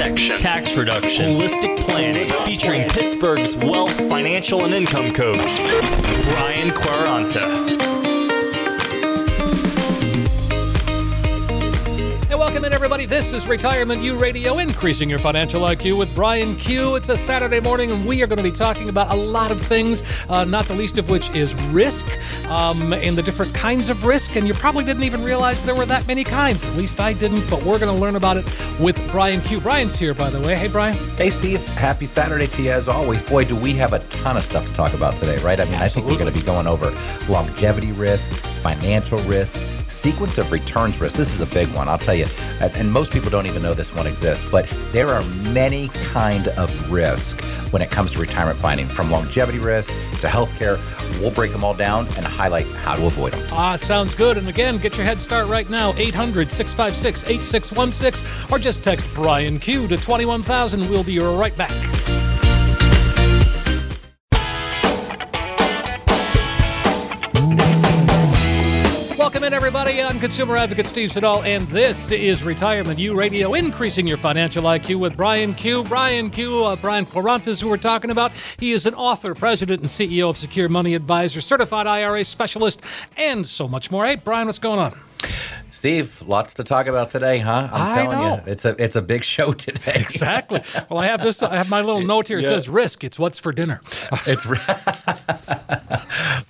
Protection. Tax reduction, holistic planning, featuring Pittsburgh's wealth, financial, and income coach, Brian Quaranta. Welcome in, everybody. This is Retirement U Radio, increasing your financial IQ with Brian Q. It's a Saturday morning, and we are going to be talking about a lot of things, uh, not the least of which is risk um, and the different kinds of risk. And you probably didn't even realize there were that many kinds. At least I didn't, but we're going to learn about it with Brian Q. Brian's here, by the way. Hey, Brian. Hey, Steve. Happy Saturday to you as always. Boy, do we have a ton of stuff to talk about today, right? I mean, I think we're going to be going over longevity risk, financial risk, sequence of returns risk. This is a big one, I'll tell you. And most people don't even know this one exists, but there are many kind of risk when it comes to retirement planning, from longevity risk to healthcare. We'll break them all down and highlight how to avoid them. Ah, sounds good. And again, get your head start right now 800 656 8616 or just text Brian Q to 21000. We'll be right back. Everybody. I'm consumer advocate Steve Siddall, and this is Retirement U Radio, increasing your financial IQ with Brian Q. Brian Q. Uh, Brian Quaranta's, who we're talking about. He is an author, president, and CEO of Secure Money Advisor, certified IRA specialist, and so much more. Hey, Brian, what's going on? Steve, lots to talk about today, huh? I'm I telling know. you, it's a it's a big show today. Exactly. Well, I have this. I have my little note here. It Yeah. says risk. It's what's for dinner. It's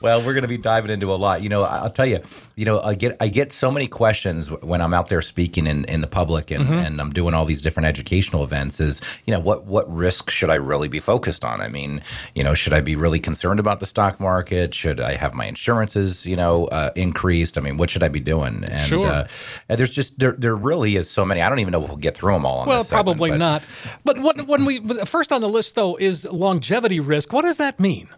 well, we're going to be diving into a lot. You know, I- I'll tell you. You know, I get I get so many questions when I'm out there speaking in, in the public and, and I'm doing all these different educational events. Is you know what what risk should I really be focused on? I mean, you know, should I be really concerned about the stock market? Should I have my insurances you know uh, increased? I mean, what should I be doing? And, Sure. Uh, there's just there there really is so many. I don't even know if we'll get through them all. On Well, this segment, probably but- not. But what, when we first on the list though is longevity risk. What does that mean?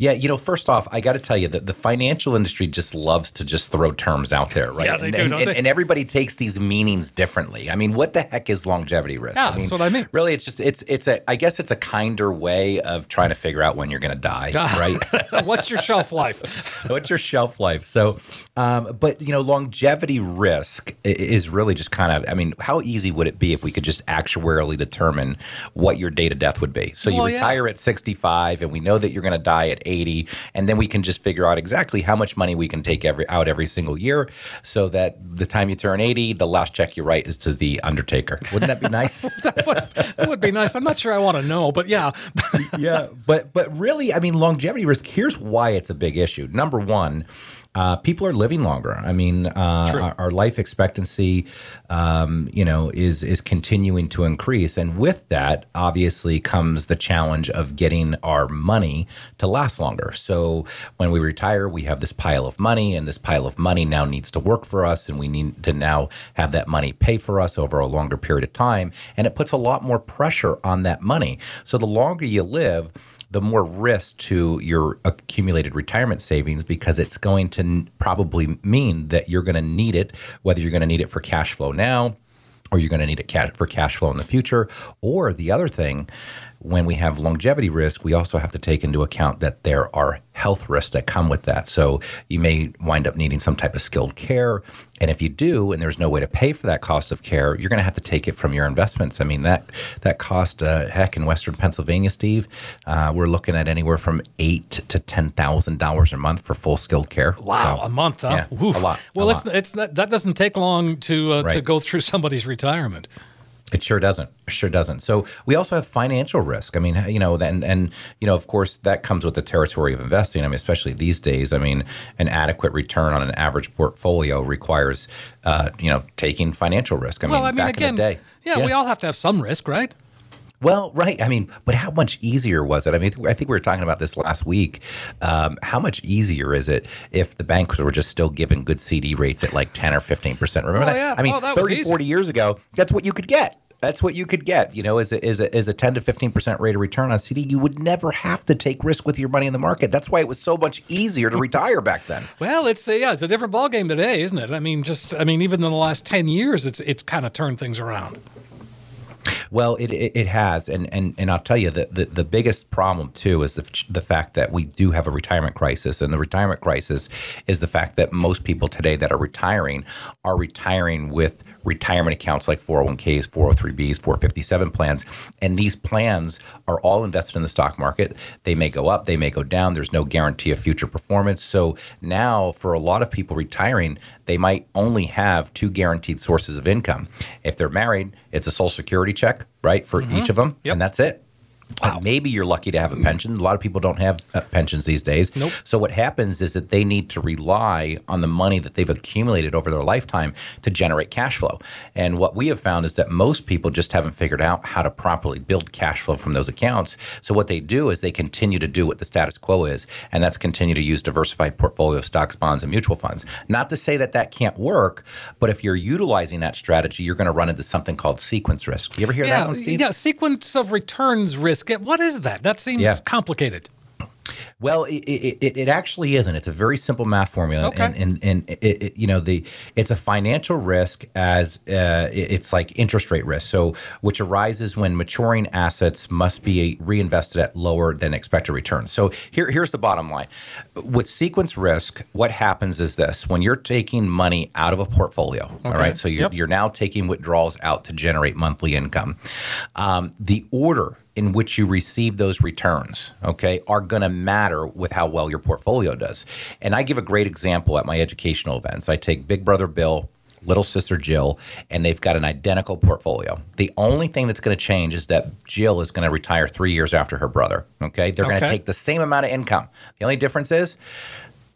Yeah, you know, first off, I got to tell you that the financial industry just loves to just throw terms out there, right? Yeah, they and, do, and, don't and- they? and everybody takes these meanings differently. I mean, what the heck is longevity risk? Yeah, I mean, that's what I mean. Really, it's just it's it's a I guess it's a kinder way of trying to figure out when you're going to die, right? What's your shelf life? What's your shelf life? So, um, but you know, longevity risk is really just kind of. I mean, how easy would it be if we could just actuarially determine what your date of death would be? So you Well, yeah. retire at 65, and we know that you're going to die at 80, and then we can just figure out exactly how much money we can take every out every single year, so that the time you turn 80, the last check you write is to the undertaker. Wouldn't that be nice? that, would, that would be nice. I'm not sure I want to know, but yeah. yeah, but but really, I mean, longevity risk. Here's why it's a big issue. Number one. Uh, people are living longer. I mean, uh, our, our life expectancy, um, you know, is is continuing to increase, and with that, obviously, comes the challenge of getting our money to last longer. So, when we retire, we have this pile of money, and this pile of money now needs to work for us, and we need to now have that money pay for us over a longer period of time, and it puts a lot more pressure on that money. So, the longer you live, the more risk to your accumulated retirement savings because it's going to probably mean that you're going to need it, whether you're going to need it for cash flow now or you're going to need it for cash flow in the future. Or the other thing, when we have longevity risk, we also have to take into account that there are health risks that come with that. So you may wind up needing some type of skilled care. And if you do, and there's no way to pay for that cost of care, you're going to have to take it from your investments. I mean, that that cost, uh, heck, in Western Pennsylvania, Steve, uh, we're looking at anywhere from eight to ten thousand dollars a month for full skilled care. Wow, So, a month, huh? Yeah, a lot. Well, a it's lot. it's not, that doesn't take long to uh, to go through somebody's retirement. It sure doesn't. It sure doesn't. So we also have financial risk. I mean, you know, and and you know, of course, that comes with the territory of investing. I mean, especially these days. I mean, an adequate return on an average portfolio requires, uh, you know, taking financial risk. I well, mean, I mean, back again, in the day. yeah, we all have to have some risk, right? Well, right. I mean, but how much easier was it? I mean, I think we were talking about this last week. Um, how much easier is it if the banks were just still giving good CD rates at like 10 or 15%? Remember Oh, that? yeah. I mean, Oh, that 30, 40 years ago, that's what you could get. That's what you could get. You know, is a, is a, is a 10 to 15 percent rate of return on CD. You would never have to take risk with your money in the market. That's why it was so much easier to retire back then. Well, it's uh, yeah, it's a different ballgame today, isn't it? I mean, just I mean, even in the last ten years, it's it's kind of turned things around. Well, it, it, it, has, and, and and I'll tell you that the, the biggest problem too is the the fact that we do have a retirement crisis, and the retirement crisis is the fact that most people today that are retiring are retiring with retirement accounts like 401ks, 403bs, 457 plans. And these plans are all invested in the stock market. They may go up, they may go down. There's no guarantee of future performance. So now, for a lot of people retiring, they might only have two guaranteed sources of income. If they're married, it's a social security check, right, for mm-hmm. each of them, yep. and that's it. Wow. maybe you're lucky to have a pension. A lot of people don't have uh, pensions these days. Nope. So what happens is that they need to rely on the money that they've accumulated over their lifetime to generate cash flow. And what we have found is that most people just haven't figured out how to properly build cash flow from those accounts. So what they do is they continue to do what the status quo is, and that's continue to use diversified portfolio of stocks, bonds, and mutual funds. Not to say that that can't work, but if you're utilizing that strategy, you're going to run into something called sequence risk. You ever hear yeah, that one, Steve? Yeah, sequence of returns risk What is that? That seems yeah. complicated. Well, it, it, it, actually isn't. It's a very simple math formula, okay. and and, and it, it, you know the it's a financial risk as uh, it's like interest rate risk, so which arises when maturing assets must be reinvested at lower than expected returns. So here here's the bottom line: with sequence risk, what happens is this: when you're taking money out of a portfolio, okay. all right, so you're, yep. you're now taking withdrawals out to generate monthly income. Um, the order in which you receive those returns, okay, are going to matter with how well your portfolio does. And I give a great example at my educational events. I take Big Brother Bill, little sister Jill, and they've got an identical portfolio. The only thing that's going to change is that Jill is going to retire three years after her brother. Okay. They're okay. going to take the same amount of income. The only difference is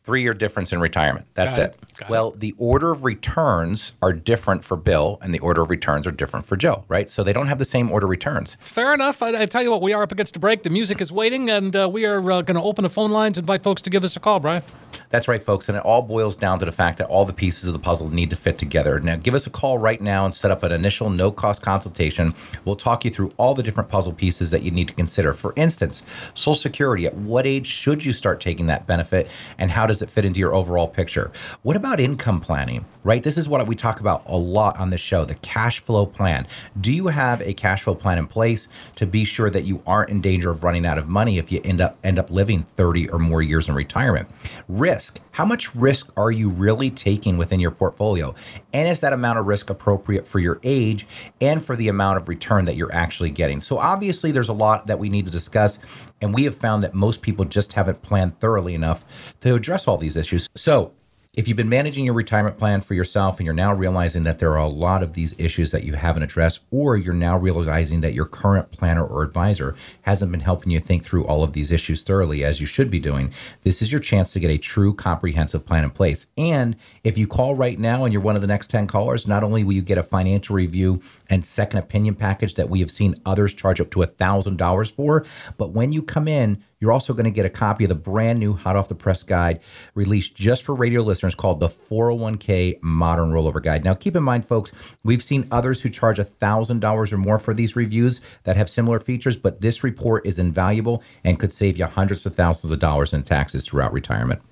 three year difference in retirement. That's it. it. Well, it. the order of returns are different for Bill, and the order of returns are different for Joe, right? So they don't have the same order returns. Fair enough. I, I tell you what, we are up against a break. The music is waiting, and uh, we are uh, going to open the phone lines, invite folks to give us a call, Brian. That's right, folks. And it all boils down to the fact that all the pieces of the puzzle need to fit together. Now, give us a call right now and set up an initial no cost consultation. We'll talk you through all the different puzzle pieces that you need to consider. For instance, Social Security. At what age should you start taking that benefit, and how does it fit into your overall picture? What about income planning, right? This is what we talk about a lot on this show the cash flow plan. Do you have a cash flow plan in place to be sure that you aren't in danger of running out of money if you end up end up living 30 or more years in retirement? Risk risk. How much risk are you really taking within your portfolio? And is that amount of risk appropriate for your age and for the amount of return that you're actually getting? So, obviously, there's a lot that we need to discuss. And we have found that most people just haven't planned thoroughly enough to address all these issues. So, if you've been managing your retirement plan for yourself and you're now realizing that there are a lot of these issues that you haven't addressed, or you're now realizing that your current planner or advisor hasn't been helping you think through all of these issues thoroughly as you should be doing, this is your chance to get a true comprehensive plan in place. And if you call right now and you're one of the next 10 callers, not only will you get a financial review and second opinion package that we have seen others charge up to $1,000 for, but when you come in, you're also going to get a copy of the brand new hot off the press guide released just for radio listeners called the 401k Modern Rollover Guide. Now, keep in mind, folks, we've seen others who charge $1,000 or more for these reviews that have similar features, but this report is invaluable and could save you hundreds of thousands of dollars in taxes throughout retirement.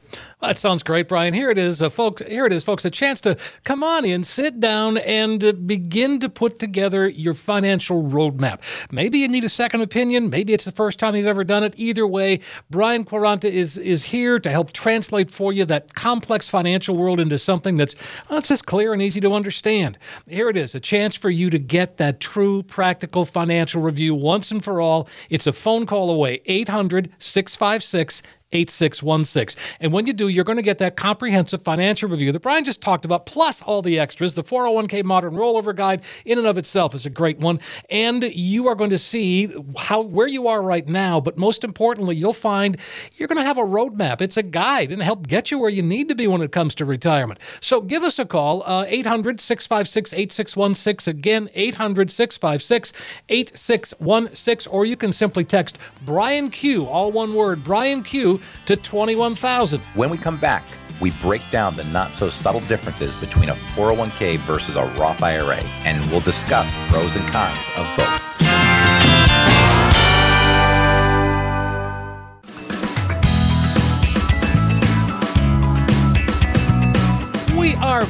That sounds great, Brian. Here it is, uh, folks. Here it is, folks. A chance to come on in, sit down, and uh, begin to put together your financial roadmap. Maybe you need a second opinion. Maybe it's the first time you've ever done it. Either way, Brian Quaranta is is here to help translate for you that complex financial world into something that's well, just clear and easy to understand. Here it is, a chance for you to get that true, practical financial review once and for all. It's a phone call away. 800 656 8616. And when you do, you're going to get that comprehensive financial review that Brian just talked about, plus all the extras. The 401k Modern Rollover Guide, in and of itself, is a great one. And you are going to see how where you are right now. But most importantly, you'll find you're going to have a roadmap. It's a guide and help get you where you need to be when it comes to retirement. So give us a call, uh, 800 656 8616. Again, 800 656 8616. Or you can simply text Brian Q, all one word, Brian Q 22 to 21,000. When we come back, we break down the not so subtle differences between a 401k versus a Roth IRA, and we'll discuss pros and cons of both.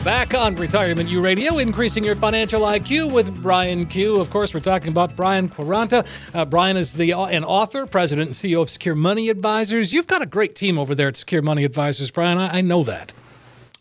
Back on Retirement U Radio, increasing your financial IQ with Brian Q. Of course, we're talking about Brian Quaranta. Uh, Brian is the uh, an author, president, and CEO of Secure Money Advisors. You've got a great team over there at Secure Money Advisors, Brian. I, I know that.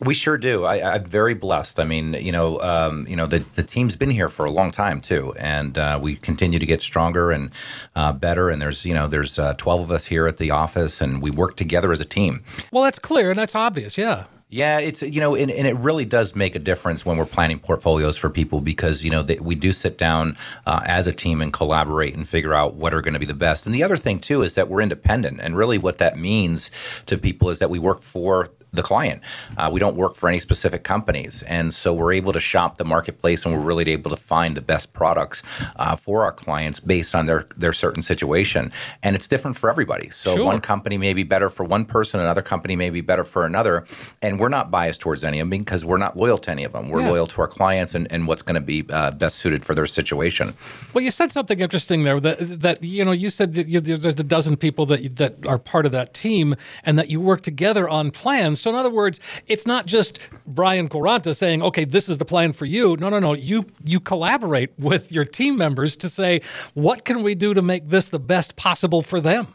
We sure do. I, am very blessed. I mean, you know, um, you know, the, the team's been here for a long time too, and uh, we continue to get stronger and uh, better. And there's, you know, there's uh, 12 of us here at the office, and we work together as a team. Well, that's clear and that's obvious. Yeah. Yeah, it's you know, and, and, it really does make a difference when we're planning portfolios for people because you know they, we do sit down uh, as a team and collaborate and figure out what are going to be the best. And the other thing too is that we're independent, and really what that means to people is that we work for the client. Uh, we don't work for any specific companies, and so we're able to shop the marketplace, and we're really able to find the best products uh, for our clients based on their their certain situation. And it's different for everybody. So sure. one company may be better for one person, another company may be better for another, and we're not biased towards any of them because we're not loyal to any of them. We're yeah. loyal to our clients and, and what's going to be uh, best suited for their situation. Well, you said something interesting there that that you know you said that you, there's a dozen people that that are part of that team, and that you work together on plans so, in other words, it's not just Brian Quaranta saying, okay, this is the plan for you. No, no, no. You, you collaborate with your team members to say, what can we do to make this the best possible for them?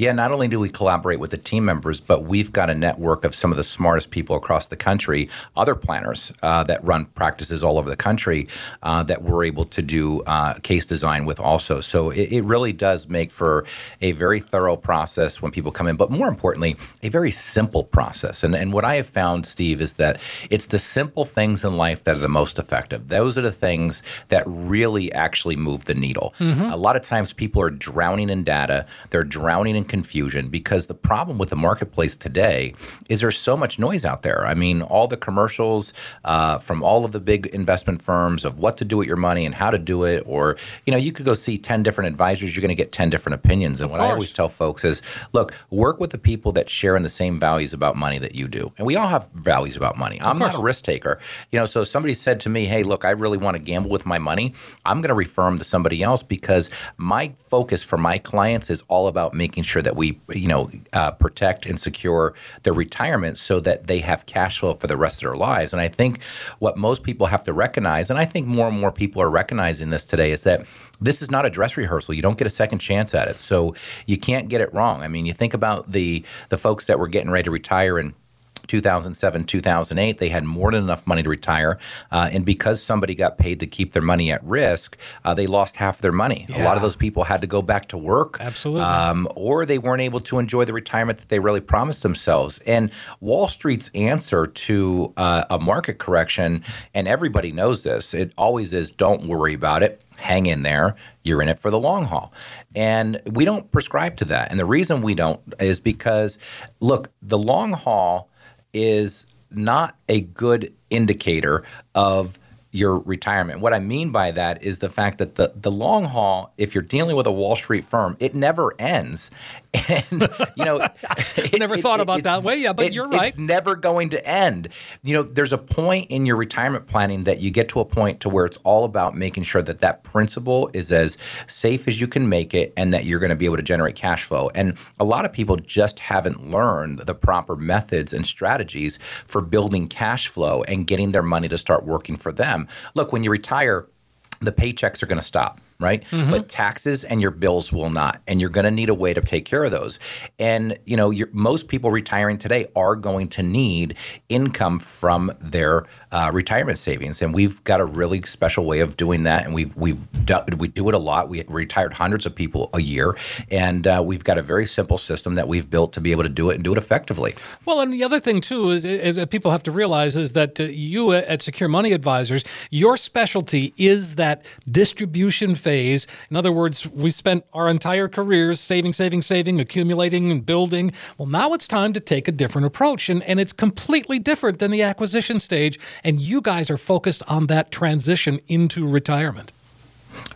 Yeah, not only do we collaborate with the team members, but we've got a network of some of the smartest people across the country, other planners uh, that run practices all over the country uh, that we're able to do uh, case design with also. So it, it, really does make for a very thorough process when people come in, but more importantly, a very simple process. And, and what I have found, Steve, is that it's the simple things in life that are the most effective. Those are the things that really actually move the needle. Mm-hmm. A lot of times people are drowning in data, they're drowning drowning in confusion because the problem with the marketplace today is there's so much noise out there. I mean, all the commercials uh, from all of the big investment firms of what to do with your money and how to do it, or you know, you could go see ten different advisors, you're going to get ten different opinions. And of what course. I always tell folks is, look, work with the people that share in the same values about money that you do, and we all have values about money. I'm not a risk taker, you know. So somebody said to me, "Hey, look, I really want to gamble with my money. I'm going to refer them to somebody else because my focus for my clients is all about making." making sure that we, you know, uh, protect and secure their retirement so that they have cash flow for the rest of their lives. And I think what most people have to recognize, and I think more and more people are recognizing this today, is that this is not a dress rehearsal. You don't get a second chance at it, so you can't get it wrong. I mean, you think about the the folks that were getting ready to retire and 2007, 2008, they had more than enough money to retire. Uh, and because somebody got paid to keep their money at risk, uh, they lost half their money. Yeah. A lot of those people had to go back to work. Absolutely. Um, or they weren't able to enjoy the retirement that they really promised themselves. And Wall Street's answer to uh, a market correction, and everybody knows this, it always is don't worry about it hang in there. You're in it for the long haul. And we don't prescribe to that. And the reason we don't is because, look, the long haul is not a good indicator of your retirement. What I mean by that is the fact that the, the long haul, if you're dealing with a Wall Street firm, it never ends. And you know, it, never it, thought it, about that way. Yeah, but you're right. It's never going to end. You know, there's a point in your retirement planning that you get to a point to where it's all about making sure that that principle is as safe as you can make it, and that you're going to be able to generate cash flow. And a lot of people just haven't learned the proper methods and strategies for building cash flow and getting their money to start working for them. Look, when you retire, the paychecks are going to stop right? Mm-hmm. But taxes and your bills will not, and you're going to need a way to take care of those. And you know, most people retiring today are going to need income from their uh, retirement savings, and we've got a really special way of doing that. And we've we've done, we do it a lot. We retired hundreds of people a year, and uh, we've got a very simple system that we've built to be able to do it and do it effectively. Well, and the other thing too is, is people have to realize is that uh, you at Secure Money Advisors, your specialty is that distribution phase. In other words, we spent our entire careers saving, saving, saving, accumulating, and building. Well, now it's time to take a different approach, and and it's completely different than the acquisition stage and you guys are focused on that transition into retirement.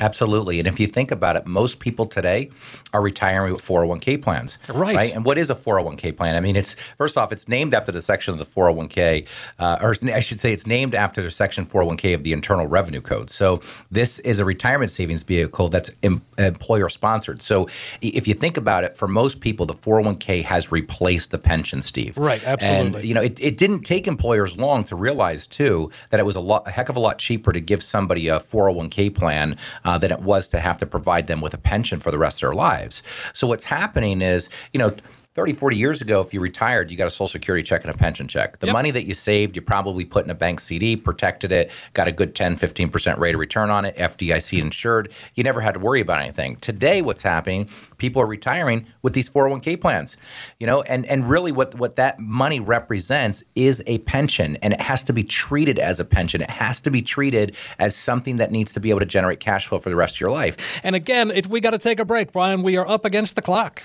Absolutely. And if you think about it, most people today are retiring with 401k plans. Right. Right. And what is a 401k plan? I mean, it's first off, it's named after the section of the 401k, uh, or I should say, it's named after the section 401k of the Internal Revenue Code. So this is a retirement savings vehicle that's em- employer sponsored. So if you think about it, for most people, the 401k has replaced the pension, Steve. Right, absolutely. And you know, it, it didn't take employers long to realize too that it was a lot, a heck of a lot cheaper to give somebody a 401k plan uh, than it was to have to provide them with a pension for the rest of their lives. So what's happening is, you know. 30, 40 years ago, if you retired, you got a Social Security check and a pension check. The Yep. money that you saved, you probably put in a bank CD, protected it, got a good 10, 15% rate of return on it, FDIC insured. You never had to worry about anything. Today, what's happening, people are retiring with these 401k plans, you know, and, and really what, what that money represents is a pension and it has to be treated as a pension. It has to be treated as something that needs to be able to generate cash flow for the rest of your life. And again, it, we got to take a break, Brian. We are up against the clock.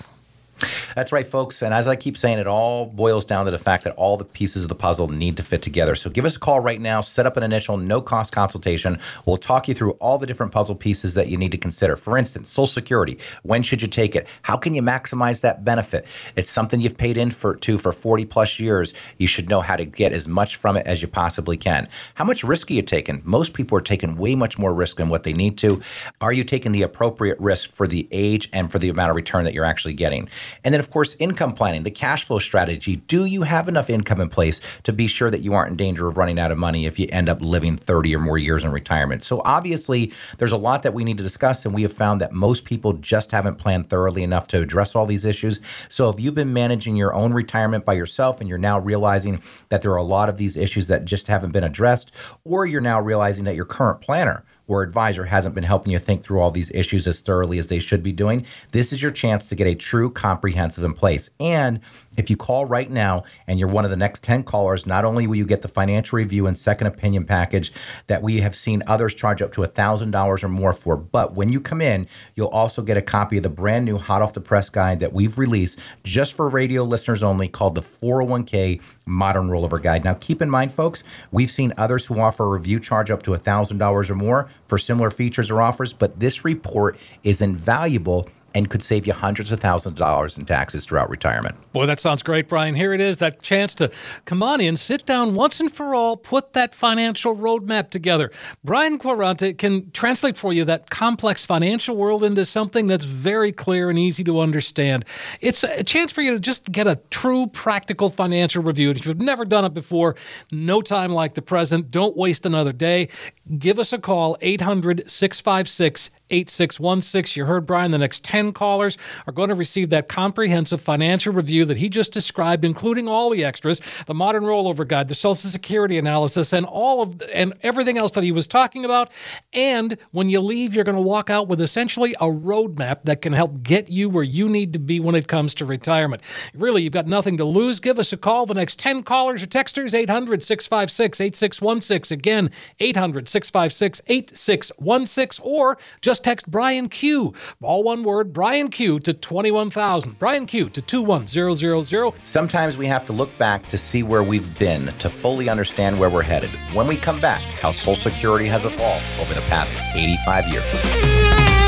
That's right, folks. And as I keep saying, it all boils down to the fact that all the pieces of the puzzle need to fit together. So give us a call right now, set up an initial no cost consultation. We'll talk you through all the different puzzle pieces that you need to consider. For instance, Social Security. When should you take it? How can you maximize that benefit? It's something you've paid in for to for 40 plus years. You should know how to get as much from it as you possibly can. How much risk are you taking? Most people are taking way much more risk than what they need to. Are you taking the appropriate risk for the age and for the amount of return that you're actually getting? And then, of course, income planning, the cash flow strategy. Do you have enough income in place to be sure that you aren't in danger of running out of money if you end up living 30 or more years in retirement? So, obviously, there's a lot that we need to discuss, and we have found that most people just haven't planned thoroughly enough to address all these issues. So, if you've been managing your own retirement by yourself and you're now realizing that there are a lot of these issues that just haven't been addressed, or you're now realizing that your current planner or advisor hasn't been helping you think through all these issues as thoroughly as they should be doing, this is your chance to get a true comprehensive in place. And if you call right now and you're one of the next 10 callers, not only will you get the financial review and second opinion package that we have seen others charge up to $1,000 or more for, but when you come in, you'll also get a copy of the brand new hot off the press guide that we've released just for radio listeners only called the 401k Modern Rollover Guide. Now, keep in mind, folks, we've seen others who offer a review charge up to $1,000 or more for similar features or offers, but this report is invaluable and could save you hundreds of thousands of dollars in taxes throughout retirement. Boy, that sounds great, Brian. Here it is that chance to come on in, sit down once and for all, put that financial roadmap together. Brian Quaranta can translate for you that complex financial world into something that's very clear and easy to understand. It's a chance for you to just get a true practical financial review. If you've never done it before, no time like the present. Don't waste another day. Give us a call, 800 656 8616. You heard Brian, the next 10 callers are going to receive that comprehensive financial review that he just described, including all the extras, the modern rollover guide, the Social Security analysis, and all of and everything else that he was talking about. And when you leave, you're going to walk out with essentially a roadmap that can help get you where you need to be when it comes to retirement. Really, you've got nothing to lose. Give us a call. The next 10 callers or texters, 800 656 8616. Again, 800 656 8616, or just text Brian Q, all one word, Brian Q to 21000. Brian Q to 21000. Sometimes we have to look back to see where we've been to fully understand where we're headed. When we come back, how Social Security has evolved over the past 85 years.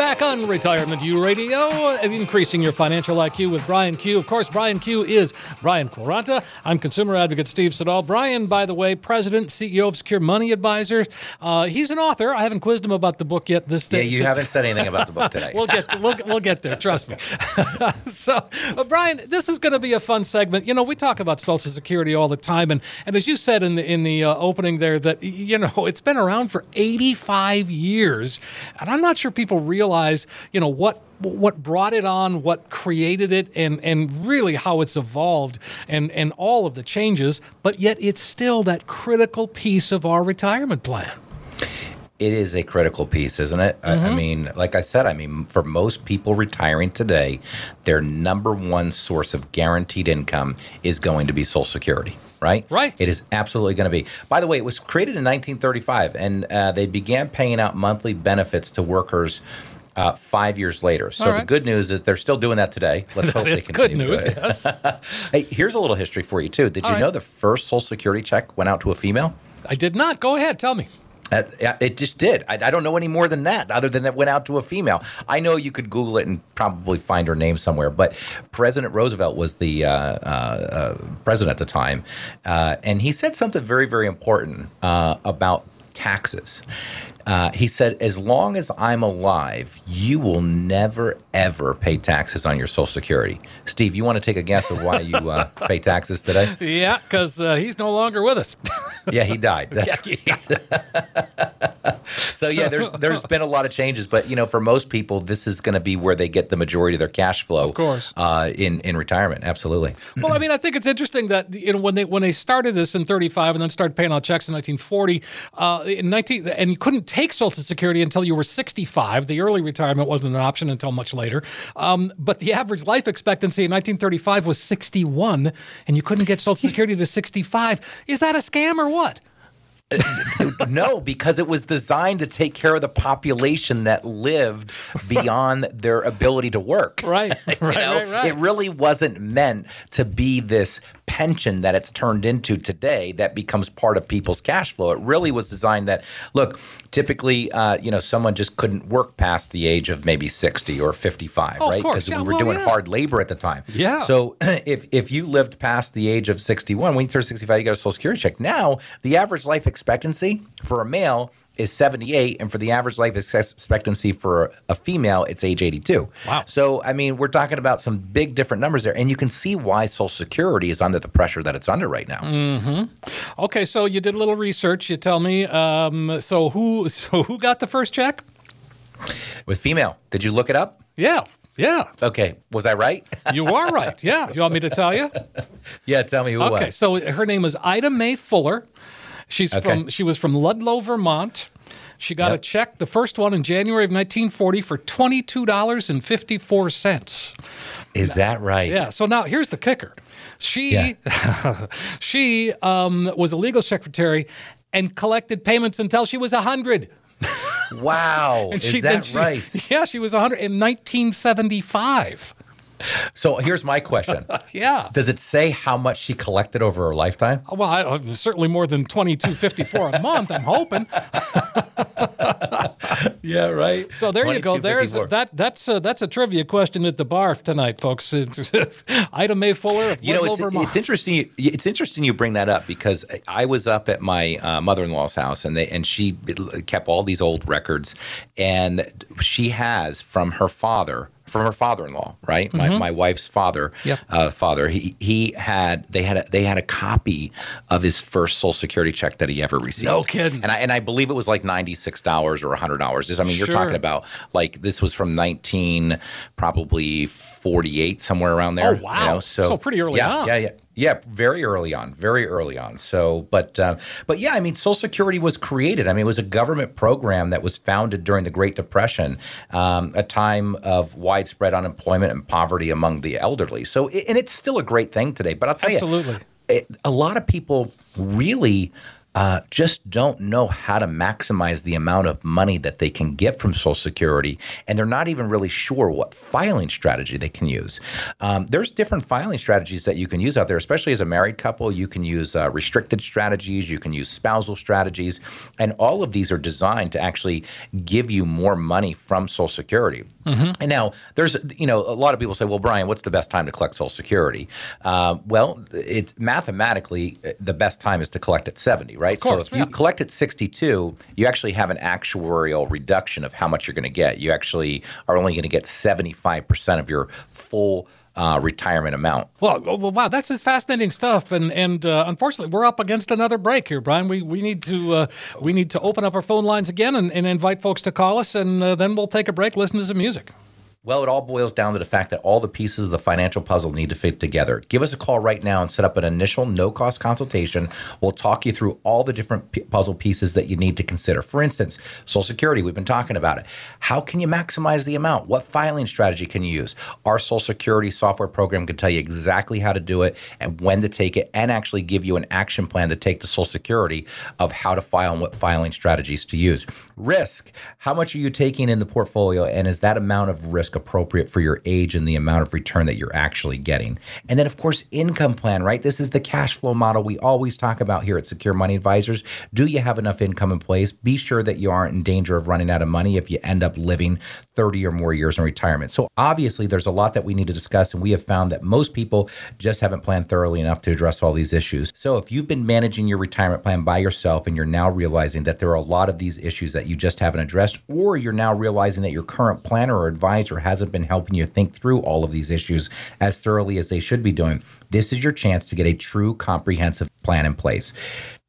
Back on Retirement U Radio, increasing your financial IQ with Brian Q. Of course, Brian Q is Brian Quaranta. I'm consumer advocate Steve Siddall. Brian, by the way, president, CEO of Secure Money Advisors. Uh, he's an author. I haven't quizzed him about the book yet. This day, Yeah, you haven't said anything about the book today. we'll get we'll, we'll get there. Trust me. so, uh, Brian, this is going to be a fun segment. You know, we talk about Social Security all the time, and and as you said in the in the uh, opening there, that you know it's been around for 85 years, and I'm not sure people realize you know what what brought it on, what created it, and and really how it's evolved, and and all of the changes. But yet, it's still that critical piece of our retirement plan. it is a critical piece, isn't it? I, I mean, like I said, I mean, for most people retiring today, their number one source of guaranteed income is going to be Social Security. Right? Right. It is absolutely going to be. By the way, it was created in 1935, and uh, they began paying out monthly benefits to workers uh, five years later. So All the good news is they're still doing that today. Let's hope they is good continue news. to do it. Yes. Hey, here's a little history for you too. Did All you right. know the first Social Security check went out to a female? I did not. Go ahead. Tell me. Uh, it just did. I, I don't know any more than that, other than it went out to a female. I know you could Google it and probably find her name somewhere, but President Roosevelt was the uh, uh, uh, president at the time, uh, and he said something very, very important uh, about taxes. Uh, he said, "As long as I'm alive, you will never ever pay taxes on your Social Security." Steve, you want to take a guess of why you uh, pay taxes today? Yeah, because uh, he's no longer with us. Yeah, he died. That's So yeah, there's there's been a lot of changes, but you know, for most people, this is going to be where they get the majority of their cash flow, of course. uh, in in retirement. Absolutely. well, I mean, I think it's interesting that you know when they when they started this in 35 and then started paying out checks in 1940, in 19 and you couldn't take Social Security until you were 65. The early retirement wasn't an option until much later. Um, but the average life expectancy in 1935 was 61, and you couldn't get Social Security to 65. Is that a scam or what? No, because it was designed to take care of the population that lived beyond their ability to work. Right, right, right, right. It really wasn't meant to be this pension that it's turned into today that becomes part of people's cash flow. It really was designed that look, typically, uh, you know, someone just couldn't work past the age of maybe sixty or fifty-five, Oh, right? Because Yeah, we were well, doing yeah. hard labor at the time. Yeah. So if if you lived past the age of sixty-one, when you turn sixty-five, you got a Social Security check. Now the average life expectancy for a male is 78 and for the average life expectancy for a female it's age 82 Wow. so i mean we're talking about some big different numbers there and you can see why social security is under the pressure that it's under right now Mm. Okay, so you did a little research. You tell me. Um, so who so who got the first check? with female did you look it up Yeah, yeah. okay was i right You are right. Yeah. You want me to tell you? yeah tell me who Okay. was So her name is Ida Mae Fuller. She's Okay. from she was from Ludlow, Vermont. She got a check, the first one in January of 1940 for twenty-two dollars and fifty-four cents. is that right Yeah. So now here's the kicker. She she um, was a legal secretary and collected payments until she was hundred. wow And is she, that she- right Yeah, she was 100 in 1975. So here's my question Yeah. does it say how much she collected over her lifetime Well, I, uh, certainly more than 22.54 a month. I'm hoping. yeah right So there you go. There's that. That's a, that's a trivia question at the bar tonight, folks. Ida Mae Fuller of You know, it's, Vermont. it's interesting. It's interesting you bring that up because I was up at my uh, mother-in-law's house, and they and she kept all these old records, and she has from her father, from her father-in-law, right? My, my wife's father, Mm-hmm. Yep. uh, father. He he had they had a, they had a copy of his first Social Security check that he ever received. No kidding. And I and I believe it was like ninety six dollars or hundred dollars. I mean, you're talking about like this was from nineteen probably forty eight somewhere around there. Oh, you wow. know? So So pretty early yeah, on. Yeah, yeah. Yeah, very early on, very early on. So, but uh, but yeah, I mean, Social Security was created. I mean, it was a government program that was founded during the Great Depression, um, a time of widespread unemployment and poverty among the elderly. So, it, and it's still a great thing today. But I'll tell Absolutely. you, absolutely, a lot of people really uh, just don't know how to maximize the amount of money that they can get from Social Security, and they're not even really sure what filing strategy they can use. Um, there's different filing strategies that you can use out there, especially as a married couple. You can use uh, restricted strategies, you can use spousal strategies, and all of these are designed to actually give you more money from Social Security. And now there's, you know, a lot of people say, well, Brian, what's the best time to collect Social Security? Uh, well, it mathematically uh, the best time is to collect at 70, right? course, so if yeah. you collect at 62, you actually have an actuarial reduction of how much you're going to get. You actually are only going to get 75% of your full uh, retirement amount. Well, well, wow, that's just fascinating stuff, and and uh, unfortunately, we're up against another break here, Brian. We we need to uh, we need to open up our phone lines again and, and invite folks to call us, and uh, then we'll take a break, listen to some music. Well, it all boils down to the fact that all the pieces of the financial puzzle need to fit together. Give us a call right now and set up an initial no cost consultation. We'll talk you through all the different p- puzzle pieces that you need to consider. For instance, Social Security, we've been talking about it. How can you maximize the amount? What filing strategy can you use? Our Social Security software program can tell you exactly how to do it and when to take it, and actually give you an action plan to take to Social Security of how to file and what filing strategies to use. Risk how much are you taking in the portfolio, and is that amount of risk appropriate for your age and the amount of return that you're actually getting? And then, of course, income plan, right? This is the cash flow model we always talk about here at Secure Money Advisors. Do you have enough income in place? Be sure that you aren't in danger of running out of money if you end up living 30 or more years in retirement. So, obviously, there's a lot that we need to discuss, and we have found that most people just haven't planned thoroughly enough to address all these issues. So, if you've been managing your retirement plan by yourself and you're now realizing that there are a lot of these issues that you just haven't addressed, or you're now realizing that your current planner or advisor hasn't been helping you think through all of these issues as thoroughly as they should be doing, this is your chance to get a true comprehensive plan in place.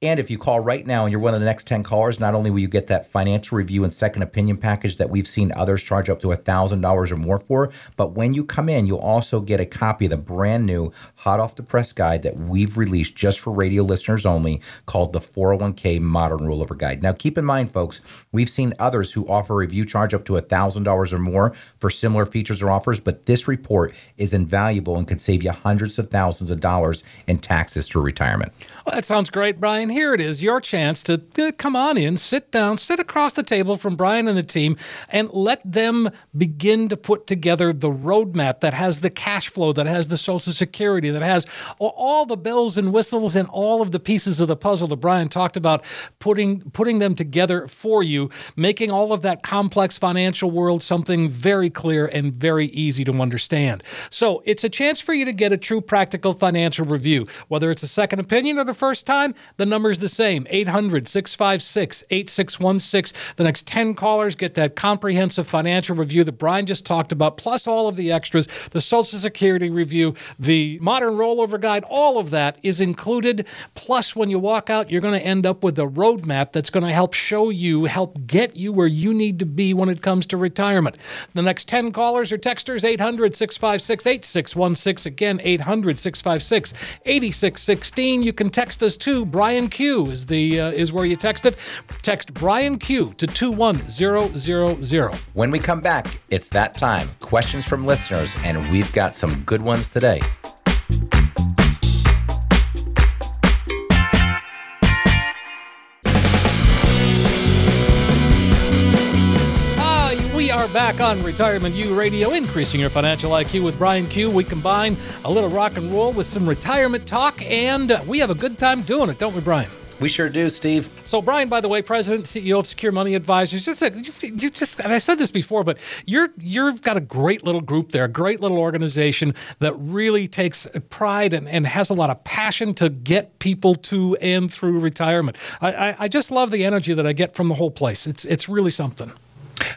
And if you call right now and you're one of the next 10 callers, not only will you get that financial review and second opinion package that we've seen others charge up to $1,000 or more for, but when you come in, you'll also get a copy of the brand new hot off the press guide that we've released just for radio listeners only called the 401k Modern Rollover Guide. Now, keep in mind, folks, we've seen others who offer a review charge up to $1,000 or more for similar features or offers, but this report is invaluable and could save you hundreds of thousands of dollars in taxes through retirement. Well, that sounds great, Brian. Here it is, your chance to uh, come on in, sit down, sit across the table from Brian and the team, and let them begin to put together the roadmap that has the cash flow, that has the Social Security, that has all the bells and whistles and all of the pieces of the puzzle that Brian talked about, putting putting them together for you, making all of that complex financial world something very clear and very easy to understand. So it's a chance for you to get a true practical financial review, whether it's a second opinion or the first time. The the same 800 656 8616. The next 10 callers get that comprehensive financial review that Brian just talked about, plus all of the extras the Social Security review, the modern rollover guide, all of that is included. Plus, when you walk out, you're going to end up with a roadmap that's going to help show you, help get you where you need to be when it comes to retirement. The next 10 callers or texters 800 656 8616. Again, 800 656 8616. You can text us too. Brian Q is the uh, is where you text it. Text Brian Q to 21000. When we come back, it's that time. Questions from listeners, and we've got some good ones today. Back on Retirement U Radio, increasing your financial IQ with Brian Q. We combine a little rock and roll with some retirement talk, and we have a good time doing it, don't we, Brian? We sure do, Steve. So, Brian, by the way, President and CEO of Secure Money Advisors, just you, you just and I said this before, but you're you've got a great little group there, a great little organization that really takes pride and, and has a lot of passion to get people to and through retirement. I, I, I just love the energy that I get from the whole place. It's it's really something.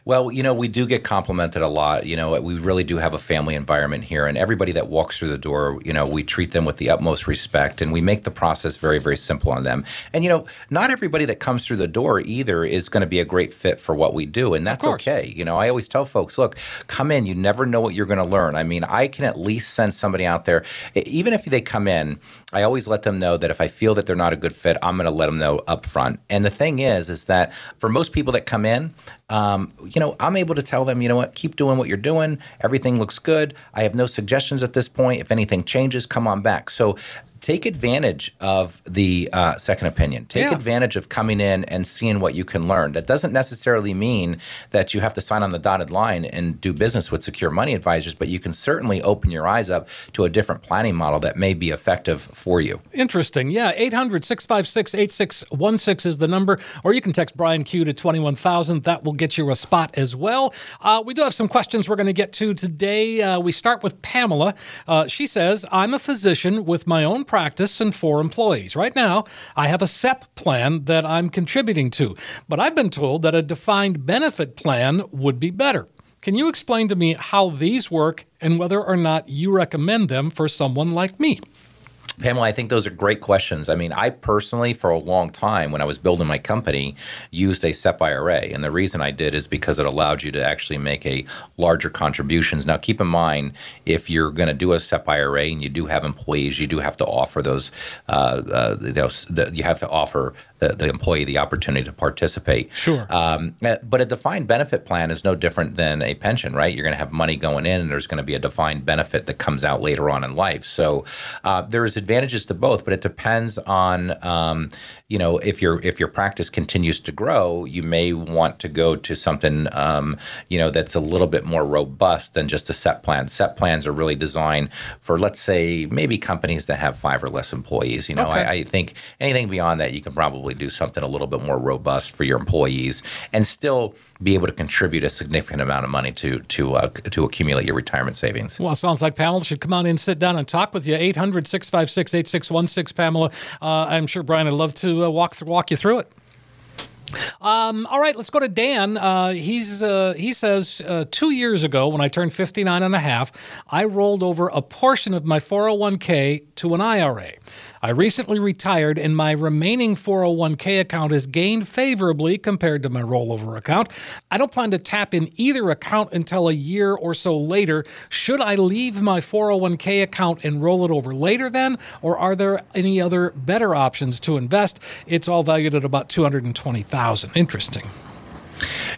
Well, you know, we do get complimented a lot. You know, we really do have a family environment here, and everybody that walks through the door, you know, we treat them with the utmost respect, and we make the process very, very simple on them. And you know, not everybody that comes through the door either is going to be a great fit for what we do, and that's okay. You know, I always tell folks, look, come in. You never know what you're going to learn. I mean, I can at least send somebody out there, even if they come in. I always let them know that if I feel that they're not a good fit, I'm going to let them know up front. And the thing is, is that for most people that come in, um, you know, I'm able to tell them, you know what, keep doing what you're doing. Everything looks good. I have no suggestions at this point. If anything changes, come on back. So take advantage of the uh, second opinion. Take Yeah. advantage of coming in and seeing what you can learn. That doesn't necessarily mean that you have to sign on the dotted line and do business with secure money advisors, but you can certainly open your eyes up to a different planning model that may be effective for you. Interesting. Yeah, 800 656 8616 is the number, or you can text Brian Q to 21000. That will get you a spot as well. Uh, we do have some questions we're going to get to today. Uh, we start with Pamela. Uh, she says, I'm a physician with my own practice and four employees. Right now, I have a SEP plan that I'm contributing to, but I've been told that a defined benefit plan would be better. Can you explain to me how these work and whether or not you recommend them for someone like me? Pamela, I think those are great questions. I mean, I personally, for a long time, when I was building my company, used a SEP IRA. And the reason I did is because it allowed you to actually make a larger contributions. Now, keep in mind, if you're going to do a SEP IRA and you do have employees, you do have to offer those, uh, uh, you, know, you have to offer the, the employee the opportunity to participate. Sure. Um, uh, but a defined benefit plan is no different than a pension, right? You're going to have money going in, and there's going to be a defined benefit that comes out later on in life. So uh, there's advantages to both, but it depends on um, you know if your if your practice continues to grow, you may want to go to something um, you know that's a little bit more robust than just a SEP plan. SEP plans are really designed for let's say maybe companies that have five or less employees. You know, okay. I, I think anything beyond that, you can probably do something a little bit more robust for your employees and still be able to contribute a significant amount of money to to uh, to accumulate your retirement savings. Well, sounds like Pamela should come on in, sit down, and talk with you. 800 656 8616, Pamela. Uh, I'm sure Brian would love to uh, walk, th- walk you through it. Um, all right, let's go to Dan. Uh, he's uh, he says uh, two years ago, when I turned 59 and a half, I rolled over a portion of my 401k to an IRA. I recently retired, and my remaining 401k account has gained favorably compared to my rollover account. I don't plan to tap in either account until a year or so later. Should I leave my 401k account and roll it over later then, or are there any other better options to invest? It's all valued at about 220,000. Interesting.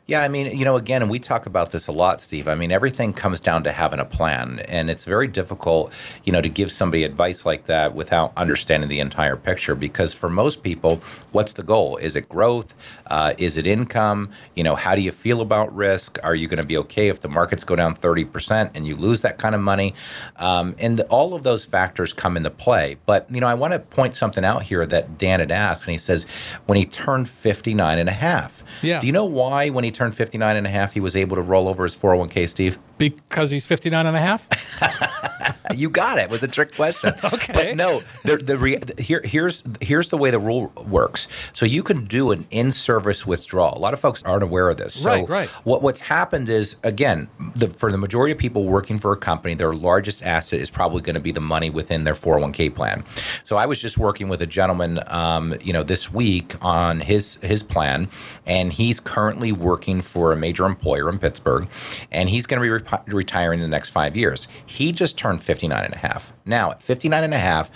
Yeah, I mean, you know, again, and we talk about this a lot, Steve. I mean, everything comes down to having a plan, and it's very difficult, you know, to give somebody advice like that without understanding the entire picture. Because for most people, what's the goal? Is it growth? Uh, is it income? You know, how do you feel about risk? Are you going to be okay if the markets go down 30% and you lose that kind of money? Um, and the, all of those factors come into play. But, you know, I want to point something out here that Dan had asked, and he says, when he turned 59 and a half. Yeah. Do you know why when he turned 59 and a half, he was able to roll over his 401k, Steve? Because he's 59 and a half? you got it. It was a trick question. okay. But no, the, the re, here, here's here's the way the rule works. So you can do an in-service withdrawal. A lot of folks aren't aware of this. So right, right. What what's happened is again, the, for the majority of people working for a company, their largest asset is probably going to be the money within their 401k plan. So I was just working with a gentleman, um, you know, this week on his his plan, and he's currently working for a major employer in Pittsburgh, and he's going to be re- retiring in the next five years. He just turned 59 and a half. Now, at 59 and a half,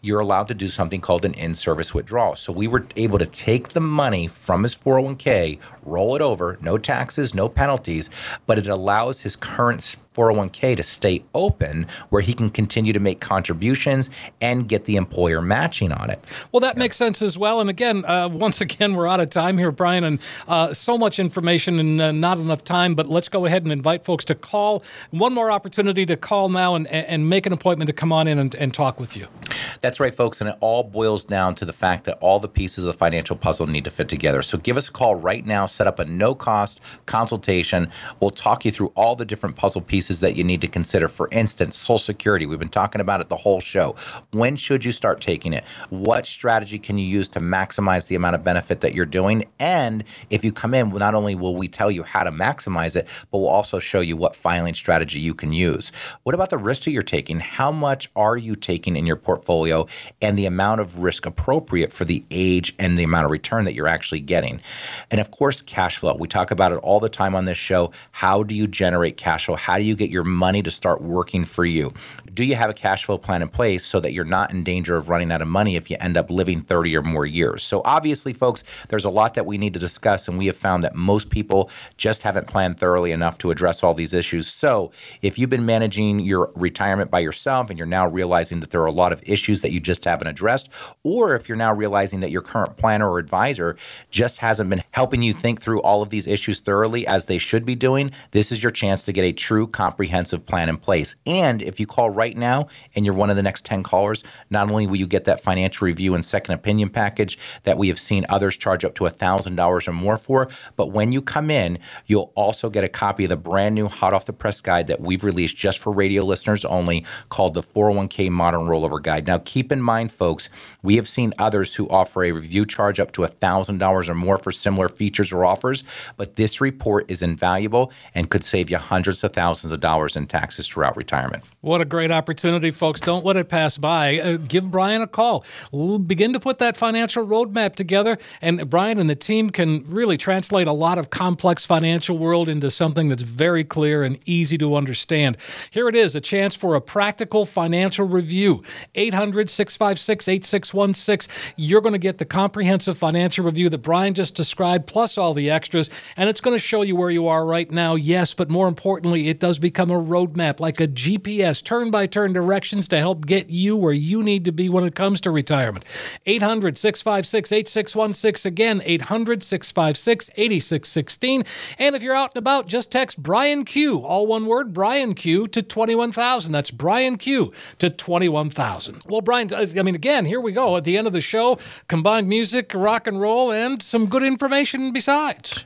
you're allowed to do something called an in-service withdrawal. So we were able to take the money from his 401k, roll it over, no taxes, no penalties, but it allows his current 401k to stay open where he can continue to make contributions and get the employer matching on it. Well, that yeah. makes sense as well. And again, uh, once again, we're out of time here, Brian, and uh, so much information and uh, not enough time. But let's go ahead and invite folks to call. One more opportunity to call now and, and make an appointment to come on in and, and talk with you. That's right, folks. And it all boils down to the fact that all the pieces of the financial puzzle need to fit together. So give us a call right now, set up a no cost consultation. We'll talk you through all the different puzzle pieces that you need to consider. For instance, Social Security. We've been talking about it the whole show. When should you start taking it? What strategy can you use to maximize the amount of benefit that you're doing? And if you come in, not only will we tell you how to maximize it, but we'll also show you what filing strategy you can use. What about the risk that you're taking? How much are you taking in your portfolio and the amount of risk appropriate for the age and the amount of return that you're actually getting. And of course, cash flow. We talk about it all the time on this show. How do you generate cash flow? How do you get your money to start working for you? Do you have a cash flow plan in place so that you're not in danger of running out of money if you end up living 30 or more years? So, obviously, folks, there's a lot that we need to discuss, and we have found that most people just haven't planned thoroughly enough to address all these issues. So, if you've been managing your retirement by yourself and you're now realizing that there are a lot of issues that you just haven't addressed, or if you're now realizing that your current planner or advisor just hasn't been helping you think through all of these issues thoroughly as they should be doing, this is your chance to get a true comprehensive plan in place. And if you call right now and you're one of the next 10 callers, not only will you get that financial review and second opinion package that we have seen others charge up to $1,000 or more for, but when you come in, you'll also get a copy of the brand new hot off the press guide that we've released just for radio listeners only called the 401k Modern Rollover Guide. Now, keep in mind, folks, we have seen others who offer a review charge up to $1,000 or more for similar features or offers, but this report is invaluable and could save you hundreds of thousands of dollars in taxes throughout retirement. What a great opportunity, folks. Don't let it pass by. Uh, give Brian a call. We'll begin to put that financial roadmap together, and Brian and the team can really translate a lot of complex financial world into something that's very clear and easy to understand. Here it is a chance for a practical financial review. 800 656 8616. You're going to get the comprehensive financial review that Brian just described, plus all the extras, and it's going to show you where you are right now, yes, but more importantly, it does become a roadmap like a GPS turn by turn directions to help get you where you need to be when it comes to retirement. 800 656 8616. Again, 800 656 8616. And if you're out and about, just text Brian Q, all one word, Brian Q, to 21000. That's Brian Q to 21000. Well, Brian, I mean, again, here we go. At the end of the show, combined music, rock and roll, and some good information besides.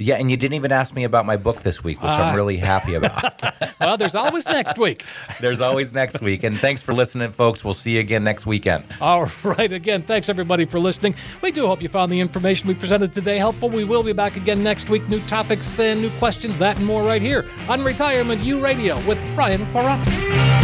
Yeah, and you didn't even ask me about my book this week, which uh, I'm really happy about. well, there's always next week. there's always next week. And thanks for listening, folks. We'll see you again next weekend. All right. Again, thanks everybody for listening. We do hope you found the information we presented today helpful. We will be back again next week. New topics and new questions, that and more right here on Retirement U Radio with Brian Quaranta.